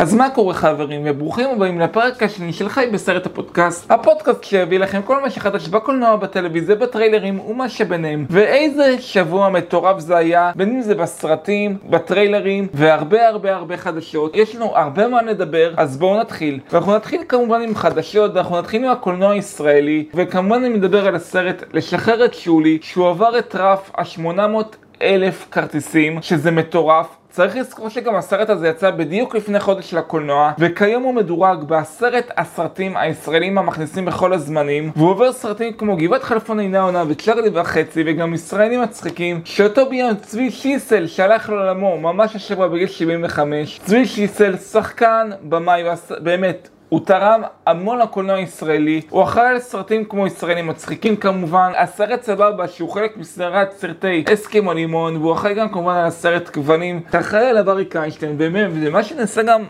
אז מה קורה חברים, וברוכים הבאים לפרק השני של חי בסרט הפודקאסט, הפודקאסט שיביא לכם כל מה שחדש בקולנוע, בטלוויזיה, בטריילרים ומה שביניהם. ואיזה שבוע מטורף זה היה, בין אם זה בסרטים, בטריילרים, והרבה הרבה הרבה חדשות. יש לנו הרבה מה לדבר, אז בואו נתחיל. ואנחנו נתחיל כמובן עם חדשות, ואנחנו נתחיל עם הקולנוע הישראלי, וכמובן אני מדבר על הסרט לשחרר את שולי, שהוא עבר את רף ה-800 אלף כרטיסים, שזה מטורף. צריך לזכור שגם הסרט הזה יצא בדיוק לפני חודש לקולנוע, וכיום הוא מדורג בעשרת הסרטים הישראלים המכניסים בכל הזמנים, והוא עובר סרטים כמו גבעת חלפון אינה עונה וצ'רלי וחצי, וגם ישראלים מצחיקים, שאותו ביים צבי שיסל שהלך לעולמו ממש השבוע בגיל 75. צבי שיסל, שחקן, במאי, באמת, הוא תרם המון לקולנוע הישראלי, הוא אחראי על סרטים כמו ישראלים מצחיקים כמובן, הסרט סבבה שהוא חלק מסדרת סרטי אסקימו לימון, והוא אחראי גם כמובן על הסרט גוונים, אתה אחראי על אברי קיינשטיין, ומה שנעשה גם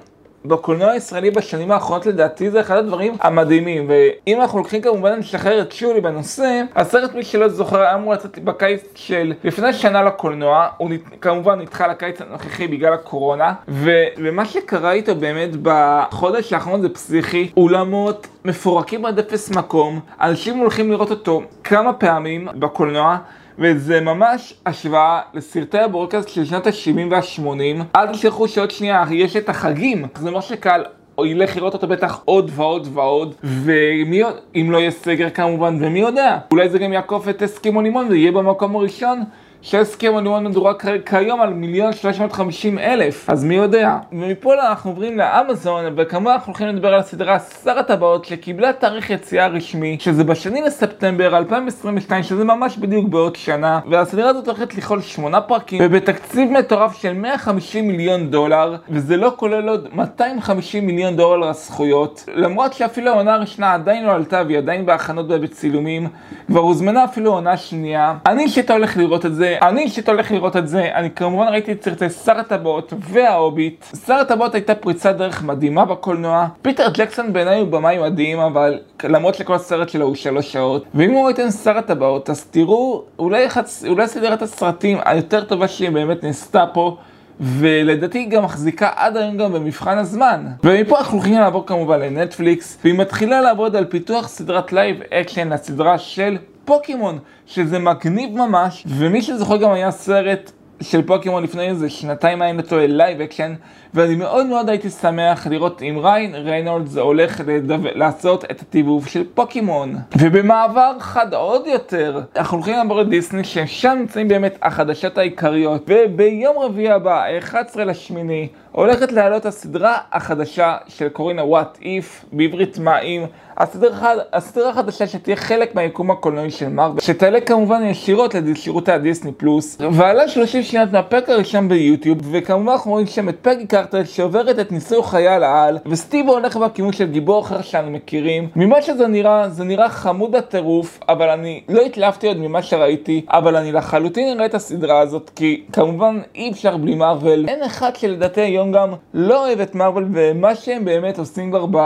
בקולנוע הישראלי בשנים האחרונות לדעתי זה אחד הדברים המדהימים. ואם אנחנו לוקחים כמובן לשחרר את שולי בנושא הסרט מי שלא זוכר היה אמור לצאת בקיץ של לפני שנה לקולנוע. הוא נת... כמובן נדחה לקיץ הנוכחי בגלל הקורונה. ו... ומה שקרה איתו באמת בחודש האחרון זה פסיכי. אולמות מפורקים עד אפס מקום. אנשים הולכים לראות אותו כמה פעמים בקולנוע וזה ממש השוואה לסרטי הברוקאסט של שנות ה-70 וה-80. אל תשכחו שעוד שנייה יש את החגים, זה ממש קל. או ילך לראות אותו בטח עוד ועוד ועוד, ומי עוד, אם לא יהיה סגר כמובן, ומי יודע, אולי זה גם יעקוף את אסקימו לימון ויהיה במקום הראשון שהסכם הלימון מדורג כיום על מיליון שלוש מאות חמישים אלף, אז מי יודע. ומפה אנחנו עוברים לאמזון, וכמובן אנחנו הולכים לדבר על הסדרה שר הטבעות שקיבלה תאריך יציאה רשמי, שזה בשני לספטמבר 2022, שזה ממש בדיוק בעוד שנה, והסדרה הזאת הולכת לכלול שמונה פרקים, ובתקציב מטורף של 150 מיליון דולר, וזה לא כולל עוד 250 מיליון דולר הזכויות, למרות שאפילו העונה הראשונה עדיין לא עלתה והיא עדיין בהכנות ובצילומים, כבר הוזמנה אפילו עונה שנייה. אני אישית הולך לראות את זה, אני אישית הולך לראות את זה, אני כמובן ראיתי את סרטי שר הטבעות וההוביט. שר הטבעות הייתה פריצת דרך מדהימה בקולנוע. פיטר ג'קסון בעיניי הוא במאי מדהים, אבל למרות שכל הסרט שלו הוא שלוש שעות. ואם לא ראיתם שר הטבעות, אז תראו אולי, חצ... אולי סדרת הסרטים היותר טובה שהיא באמת נעשתה פה. ולדעתי היא גם מחזיקה עד היום גם במבחן הזמן. ומפה אנחנו הולכים לעבור כמובן לנטפליקס, והיא מתחילה לעבוד על פיתוח סדרת live action לסדרה של פוקימון, שזה מגניב ממש, ומי שזוכר גם היה סרט של פוקימון לפני איזה שנתיים היה נטו live action, ואני מאוד מאוד הייתי שמח לראות אם ריין ריינולדס הולך לדו... לעשות את הדיבוב של פוקימון. ובמעבר חד עוד יותר, אנחנו הולכים לעבור לדיסני, ששם נמצאים באמת החדשות העיקריות, וביום רביעי הבא, 11 לשמיני, הולכת לעלות הסדרה החדשה של קורינה What If, בעברית מה אם, הסדרה, הסדרה החדשה שתהיה חלק מהיקום הקולנועי של מרוויל, שתעלה כמובן ישירות לשירותי הדיסני פלוס, ועלה 30 שניות מהפרק הראשון ביוטיוב, וכמובן אנחנו רואים שם את פגי קרטר שעוברת את ניסוי חייל העל, וסטיבו הולך בכיוון של גיבור אחר שאנו מכירים. ממה שזה נראה, זה נראה חמוד הטירוף, אבל אני לא התלהבתי עוד ממה שראיתי, אבל אני לחלוטין אראה את הסדרה הזאת, כי כמובן אי אפשר בלי מרוויל. אין אחד שלדעתי היום גם לא אוהב את מרוויל, ומה שהם באמת עושים כבר ב...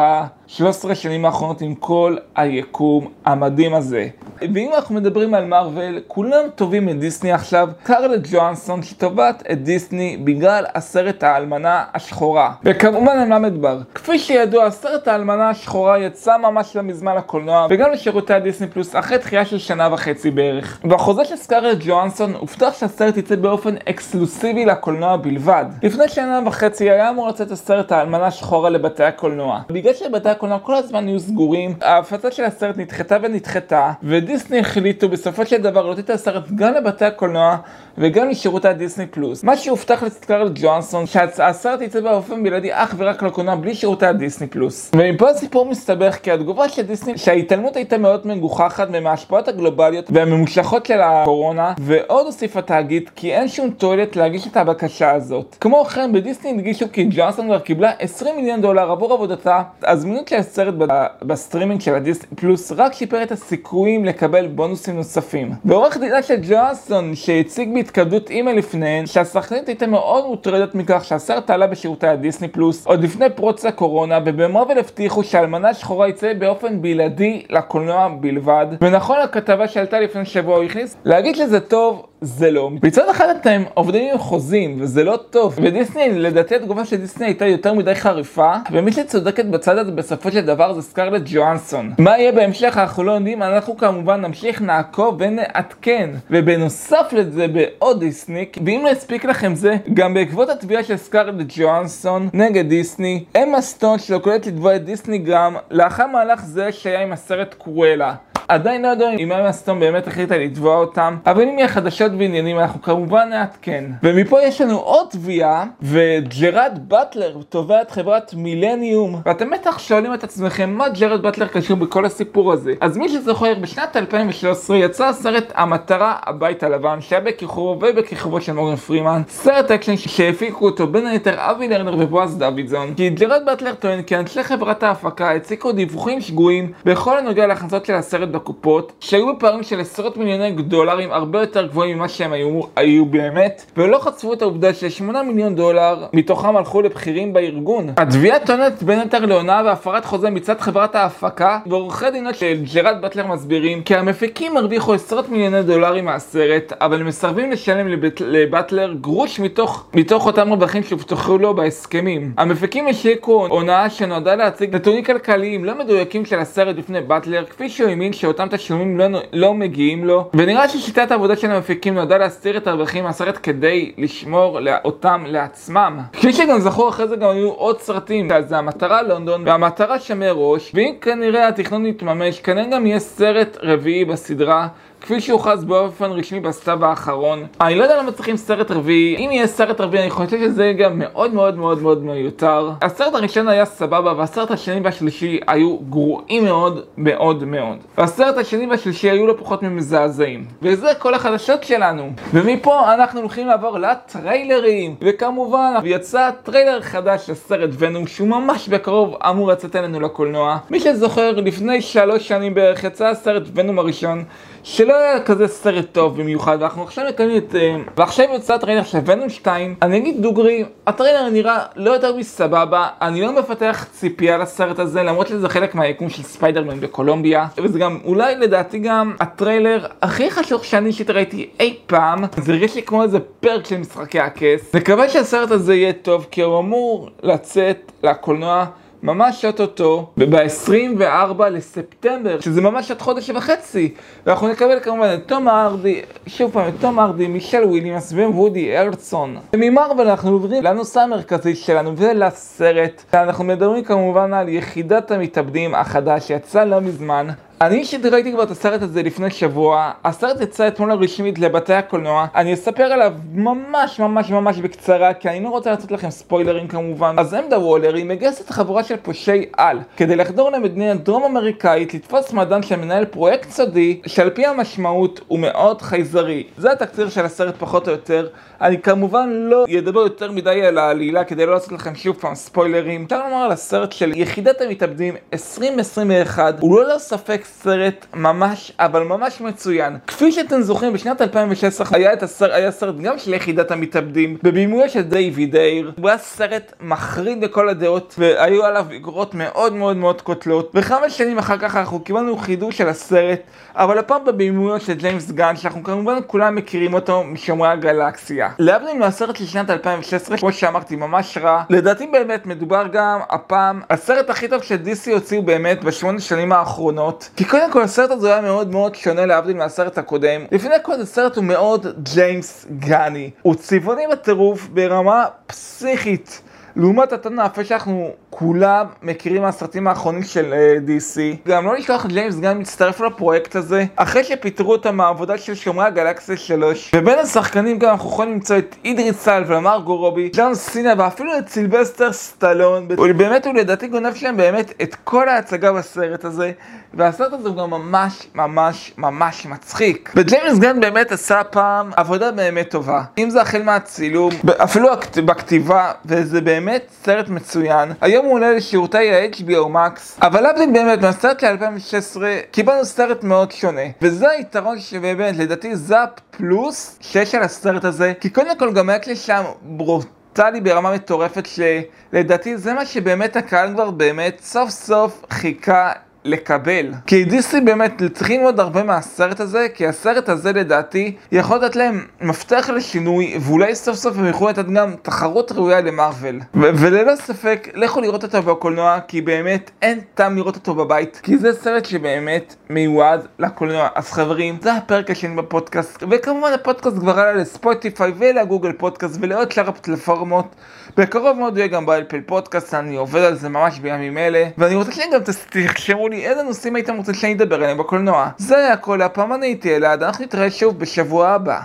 13 שנים האחרונות עם כל היקום המדהים הזה. ואם אנחנו מדברים על מארוול, כולם טובים את דיסני עכשיו. קרלט ג'ואנסון שתובעת את דיסני בגלל הסרט האלמנה השחורה. וכמובן על מה מדבר. כפי שידוע, הסרט האלמנה השחורה יצא ממש לא מזמן לקולנוע, וגם לשירותי הדיסני פלוס אחרי דחייה של שנה וחצי בערך. בחוזה של סקארלט ג'ואנסון הובטח שהסרט יצא באופן אקסקלוסיבי לקולנוע בלבד. לפני שנה וחצי היה אמור לצאת הסרט האלמנה השחורה לבתי הקולנוע. בגלל שבתי הקולנוע כל הזמן היו סגורים, ההפצה של הסרט נדחתה ונדחתה, ודיסני החליטו בסופו של דבר להוציא את הסרט גם לבתי הקולנוע וגם לשירותי הדיסני פלוס. מה שהובטח לסקארלט ג'ונסון, שהסרט יצא באופן בלעדי אך ורק לקולנוע בלי שירותי הדיסני פלוס. ומפה הסיפור מסתבך כי התגובה של דיסני, שההתעלמות הייתה מאוד מגוחכת מההשפעות הגלובליות והממושכות של הקורונה, ועוד הוסיף התאגיד כי אין שום תועלת להגיש את הבקשה הזאת. כמו כן, בדיסני הדגישו כי ג'ונסון כבר קיבלה 20 מיליון דולר עבור עבודתה, הזמינות של הסרט בסטרימינג של הדיסני פלוס רק שיפר את הסיכויים לקבל בונוסים נוספים. ועורך דינה של ג'ונסון שהציג בהתכבדות אימייל לפניהן שהשחקנית הייתה מאוד מוטרדת מכך שהסרט עלה בשירותי הדיסני פלוס עוד לפני פרוץ הקורונה ובמוביל הבטיחו שהאלמנה שחורה יצא באופן בלעדי לקולנוע בלבד ונכון לכתבה שעלתה לפני שבוע הוא הכניס להגיד שזה טוב זה לא. מצד אחד אתם עובדים עם חוזים, וזה לא טוב. ודיסני, לדעתי התגובה של דיסני הייתה יותר מדי חריפה, ומי שצודקת בצד הזה בסופו של דבר זה סקרלט ג'ואנסון. מה יהיה בהמשך אנחנו לא יודעים, אנחנו כמובן נמשיך, נעקוב ונעדכן. ובנוסף לזה בעוד דיסני, ואם לא הספיק לכם זה, גם בעקבות התביעה של סקרלט ג'ואנסון נגד דיסני, אמה סטון שוקלת לתבוע את דיסני גם, לאחר מהלך זה שהיה עם הסרט קרואלה. עדיין לא יודעים אם אמה סטון באמת החליטה לתבוע אותם, אבל אם יהיה חדשות בעניינים אנחנו כמובן נעדכן. ומפה יש לנו עוד תביעה, וג'רד באטלר תובע את חברת מילניום. ואתם בטח שואלים את עצמכם מה ג'רד באטלר קשור בכל הסיפור הזה. אז מי שזוכר, בשנת 2013 יצא הסרט המטרה הבית הלבן, שהיה בכיכובו ובכיכובו של מורגן פרימן, סרט אקשן שהפיקו אותו בין היתר אבי לרנר ובועז דוידזון. כי ג'רד באטלר טוען כי אנשי חברת ההפקה הציגו דיווחים שגויים בכל הנוגע להכנסות של הסרט בקופות, שהיו בפערים של עשרות מיליוני דולרים הרבה יותר גבוהים ממה שהם היו, היו באמת, ולא חשפו את העובדה ש-8 מיליון דולר מתוכם הלכו לבכירים בארגון. התביעה טוענת בין היתר להונאה והפרת חוזה מצד חברת ההפקה, ועורכי דינות של ג'רד באטלר מסבירים כי המפיקים הרוויחו עשרות מיליוני דולרים מהסרט, אבל מסרבים לשלם לבט... לבטלר גרוש מתוך, מתוך אותם רווחים שהובטחו לו בהסכמים. המפיקים השיקו הונאה שנועדה להציג נתונים כלכליים לא מדויקים של הסרט בפני באטלר, כפי שהוא האמין שאותם תשלומים לא, לא מגיעים לו, ונראה ששיטת העבודה של המפיקים נועדה להסתיר את הרווחים מהסרט כדי לשמור אותם לעצמם. כפי שגם זכור אחרי זה גם היו עוד סרטים, זה המטרה לונדון והמטרה שמי ראש, ואם כנראה התכנון יתממש, כנראה גם יהיה סרט רביעי בסדרה. כפי שהוכרז באופן רשמי בסתיו האחרון. אני לא יודע למה צריכים סרט רביעי, אם יהיה סרט רביעי אני חושב שזה גם מאוד מאוד מאוד מאוד מיותר. הסרט הראשון היה סבבה והסרט השני והשלישי היו גרועים מאוד מאוד מאוד. והסרט השני והשלישי היו לא פחות ממזעזעים. וזה כל החדשות שלנו. ומפה אנחנו הולכים לעבור לטריילרים. וכמובן יצא טריילר חדש לסרט ונום שהוא ממש בקרוב אמור לצאת אלינו לקולנוע. מי שזוכר לפני שלוש שנים בערך יצא הסרט ונום הראשון. שלא היה כזה סרט טוב במיוחד, ואנחנו עכשיו מקבלים את... אה, ועכשיו יוצא הטריילר של ונום 2, אני אגיד דוגרי, הטריילר נראה לא יותר מסבבה, אני לא מפתח ציפייה לסרט הזה, למרות שזה חלק מהיקום של ספיידרמן בקולומביה, וזה גם אולי לדעתי גם הטריילר הכי חשוב שאני אישית ראיתי אי פעם, זה הרגיש לי כמו איזה פרק של משחקי הכס. נקווה שהסרט הזה יהיה טוב, כי הוא אמור לצאת לקולנוע. ממש אוטוטו, וב-24 לספטמבר, שזה ממש עד חודש וחצי. ואנחנו נקבל כמובן את תום הארדי, שוב פעם את תום הארדי, מישל וויליאמס ווודי הארלסון. וממארוול אנחנו עוברים לנושא המרכזי שלנו ולסרט. אנחנו מדברים כמובן על יחידת המתאבדים החדש שיצא לא מזמן. אני אישית ראיתי כבר את הסרט הזה לפני שבוע, הסרט יצא אתמול הרשמית לבתי הקולנוע, אני אספר עליו ממש ממש ממש בקצרה, כי אני לא רוצה לעשות לכם ספוילרים כמובן. אז אמנדה וולר היא מגייסת חבורה של פושעי על, כדי לחדור למדינה דרום אמריקאית לתפוס מדען שמנהל פרויקט סודי, שעל פי המשמעות הוא מאוד חייזרי. זה התקציר של הסרט פחות או יותר. אני כמובן לא אדבר יותר מדי על העלילה כדי לא לעשות לכם שוב פעם ספוילרים. אפשר לומר על הסרט של יחידת המתאבדים 2021, הוא לא לספק סרט ממש, אבל ממש מצוין. כפי שאתם זוכרים, בשנת 2016 היה, את הסרט, היה סרט גם של יחידת המתאבדים, בבימויה של דיוויד אייר. הוא היה סרט מחריד בכל הדעות, והיו עליו אגרות מאוד מאוד מאוד קוטלות. וחמש שנים אחר כך אנחנו קיבלנו חידוש של הסרט, אבל הפעם בבימויה של ג'יימס גן, שאנחנו כמובן כולם מכירים אותו משומרי הגלקסיה. להבדיל מהסרט של שנת 2016, כמו שאמרתי, ממש רע. לדעתי באמת מדובר גם הפעם, הסרט הכי טוב ש DC הוציאו באמת בשמונה שנים האחרונות. כי קודם כל הסרט הזה היה מאוד מאוד שונה להבדיל מהסרט הקודם. לפני כל הסרט הוא מאוד ג'יימס גאני. הוא צבעוני בטירוף ברמה פסיכית. לעומת הטון האפל שאנחנו כולם מכירים מהסרטים האחרונים של uh, DC. גם לא לשכוח ג'יימס גאן מצטרף לפרויקט הזה, אחרי שפיטרו אותו מהעבודה של שומרי הגלקסיה 3. ובין השחקנים גם אנחנו יכולים למצוא את אידריס אלבה ומרגו רובי, ג'ון סינה ואפילו את סילבסטר סטלון. באמת הוא לדעתי גונב שלהם באמת את כל ההצגה בסרט הזה. והסרט הזה הוא גם ממש ממש ממש מצחיק. וג'יימס גן באמת עשה פעם עבודה באמת טובה. אם זה החל מהצילום, אפילו בכתיבה, וזה באמת סרט מצוין. היום הוא עולה לשירותי ה-HBO Max, אבל להבדיל באמת מהסרט של 2016, קיבלנו סרט מאוד שונה. וזה היתרון שבאמת, לדעתי זה הפלוס שיש על הסרט הזה, כי קודם כל גם היה שם ברוט. טלי ברמה מטורפת שלדעתי זה מה שבאמת הקהל כבר באמת סוף סוף חיכה לקבל. כי דיסני באמת צריכים ללמוד הרבה מהסרט הזה, כי הסרט הזה לדעתי יכול לתת להם מפתח לשינוי, ואולי סוף סוף הם יכולים לתת גם תחרות ראויה למרוויל. וללא ספק, לכו לראות אותו בקולנוע, כי באמת אין טעם לראות אותו בבית, כי זה סרט שבאמת מיועד לקולנוע. אז חברים, זה הפרק השני בפודקאסט, וכמובן הפודקאסט כבר עלה לספוטיפיי ולגוגל פודקאסט ולעוד שאר הפלטפורמות. בקרוב מאוד יהיה גם באלפל פודקאסט, אני עובד על זה ממש בימים אלה, ואני רוצה שגם תחשבו לי איזה נושאים הייתם רוצים שאני אדבר עליהם בקולנוע. זה הכל, הפעם אני הייתי אלעד, אנחנו נתראה שוב בשבוע הבא.